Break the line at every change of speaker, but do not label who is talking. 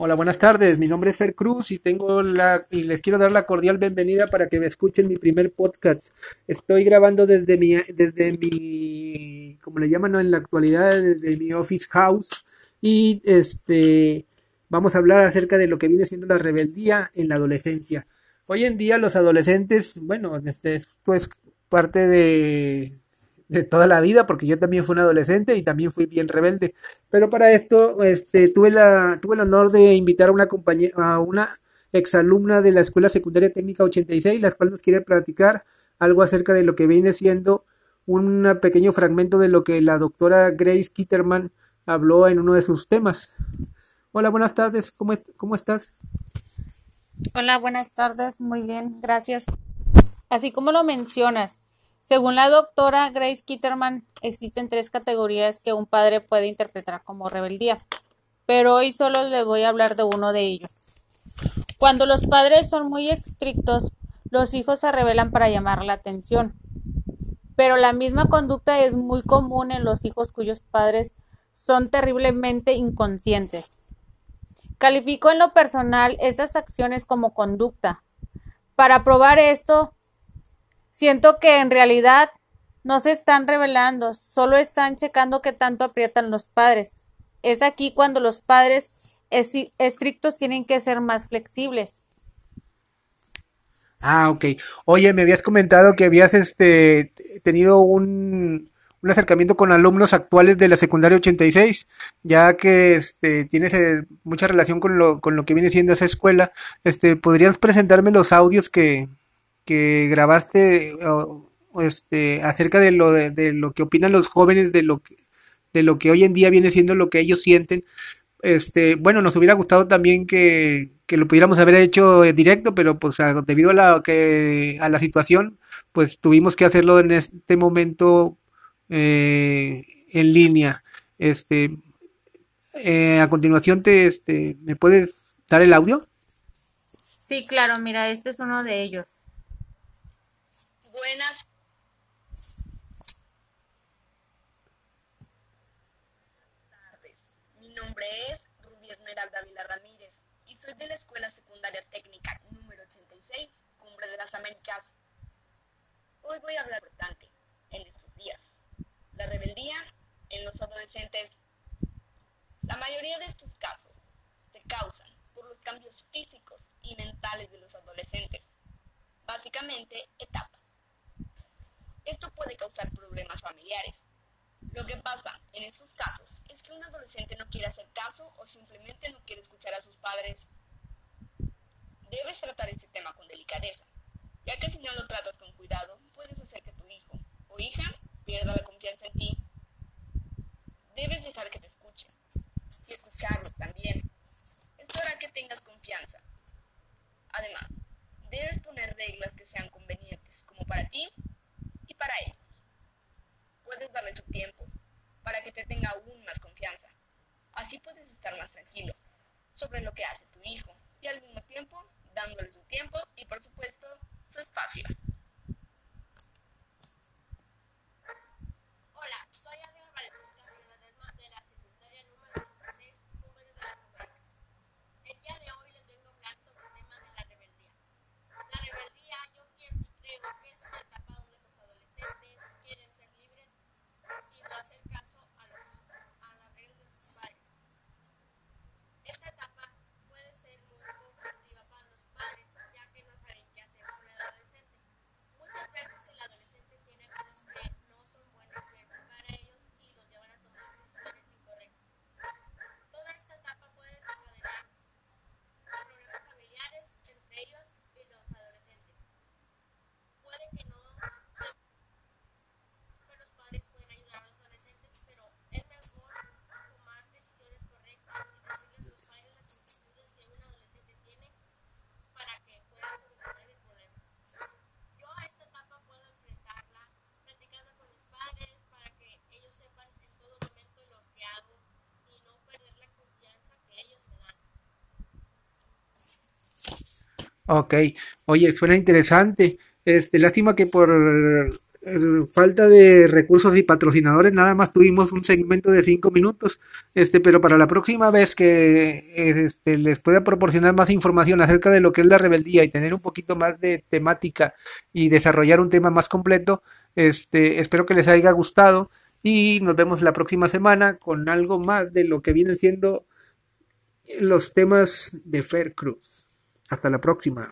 Hola, buenas tardes. Mi nombre es Fer Cruz y tengo la y les quiero dar la cordial bienvenida para que me escuchen mi primer podcast. Estoy grabando desde mi desde mi como le llaman en la actualidad desde mi office house y este vamos a hablar acerca de lo que viene siendo la rebeldía en la adolescencia. Hoy en día los adolescentes, bueno, este, esto es parte de de toda la vida, porque yo también fui un adolescente y también fui bien rebelde. Pero para esto, este, tuve la, tuve el honor de invitar a una compañera, a una exalumna de la Escuela Secundaria Técnica 86, la cual nos quiere platicar algo acerca de lo que viene siendo un pequeño fragmento de lo que la doctora Grace Kitterman habló en uno de sus temas. Hola, buenas tardes, ¿cómo, cómo estás?
Hola, buenas tardes, muy bien, gracias. Así como lo mencionas, según la doctora Grace Kitterman, existen tres categorías que un padre puede interpretar como rebeldía, pero hoy solo le voy a hablar de uno de ellos. Cuando los padres son muy estrictos, los hijos se rebelan para llamar la atención, pero la misma conducta es muy común en los hijos cuyos padres son terriblemente inconscientes. Califico en lo personal estas acciones como conducta. Para probar esto, Siento que en realidad no se están revelando, solo están checando qué tanto aprietan los padres. Es aquí cuando los padres estrictos tienen que ser más flexibles.
Ah, ok. Oye, me habías comentado que habías este, tenido un, un acercamiento con alumnos actuales de la secundaria 86, ya que este, tienes eh, mucha relación con lo, con lo que viene siendo esa escuela. Este, ¿Podrías presentarme los audios que, que grabaste este, acerca de lo, de, lo que opinan los jóvenes de lo que, de lo que hoy en día viene siendo lo que ellos sienten. Este, bueno, nos hubiera gustado también que, lo pudiéramos haber hecho en directo, pero pues debido a la, que, a la situación, pues tuvimos que hacerlo en este momento eh, en línea. Este, eh, a continuación, te, este, ¿me puedes dar el audio?
Sí, claro, mira, este es uno de ellos.
Buenas tardes. Mi nombre es Rubia Esmeralda Vila Ramírez y soy de la Escuela Secundaria Técnica número 86, Cumbre de las Américas. Hoy voy a hablar importante en estos días. La rebeldía en los adolescentes. La mayoría de estos casos se causan por los cambios físicos y mentales de los adolescentes. Básicamente, etapas esto puede causar problemas familiares. Lo que pasa en estos casos es que un adolescente no quiere hacer caso o simplemente no quiere escuchar a sus padres. Debes tratar este tema con delicadeza, ya que si no lo tratas con cuidado, puedes hacer que tu hijo o hija pierda la confianza en ti. Debes dejar que te escuchen y escucharlos también. Esto hará que tengas confianza. Además, debes poner reglas que sean convenientes, como para ti para ellos. Puedes darle su tiempo para que te tenga aún más confianza. Así puedes estar más tranquilo sobre lo que hace tu hijo y al mismo tiempo dándole
Ok, oye, suena interesante. Este, lástima que por eh, falta de recursos y patrocinadores, nada más tuvimos un segmento de cinco minutos, este, pero para la próxima vez que este, les pueda proporcionar más información acerca de lo que es la rebeldía y tener un poquito más de temática y desarrollar un tema más completo, este, espero que les haya gustado y nos vemos la próxima semana con algo más de lo que vienen siendo los temas de Fair Cruz. Hasta la próxima.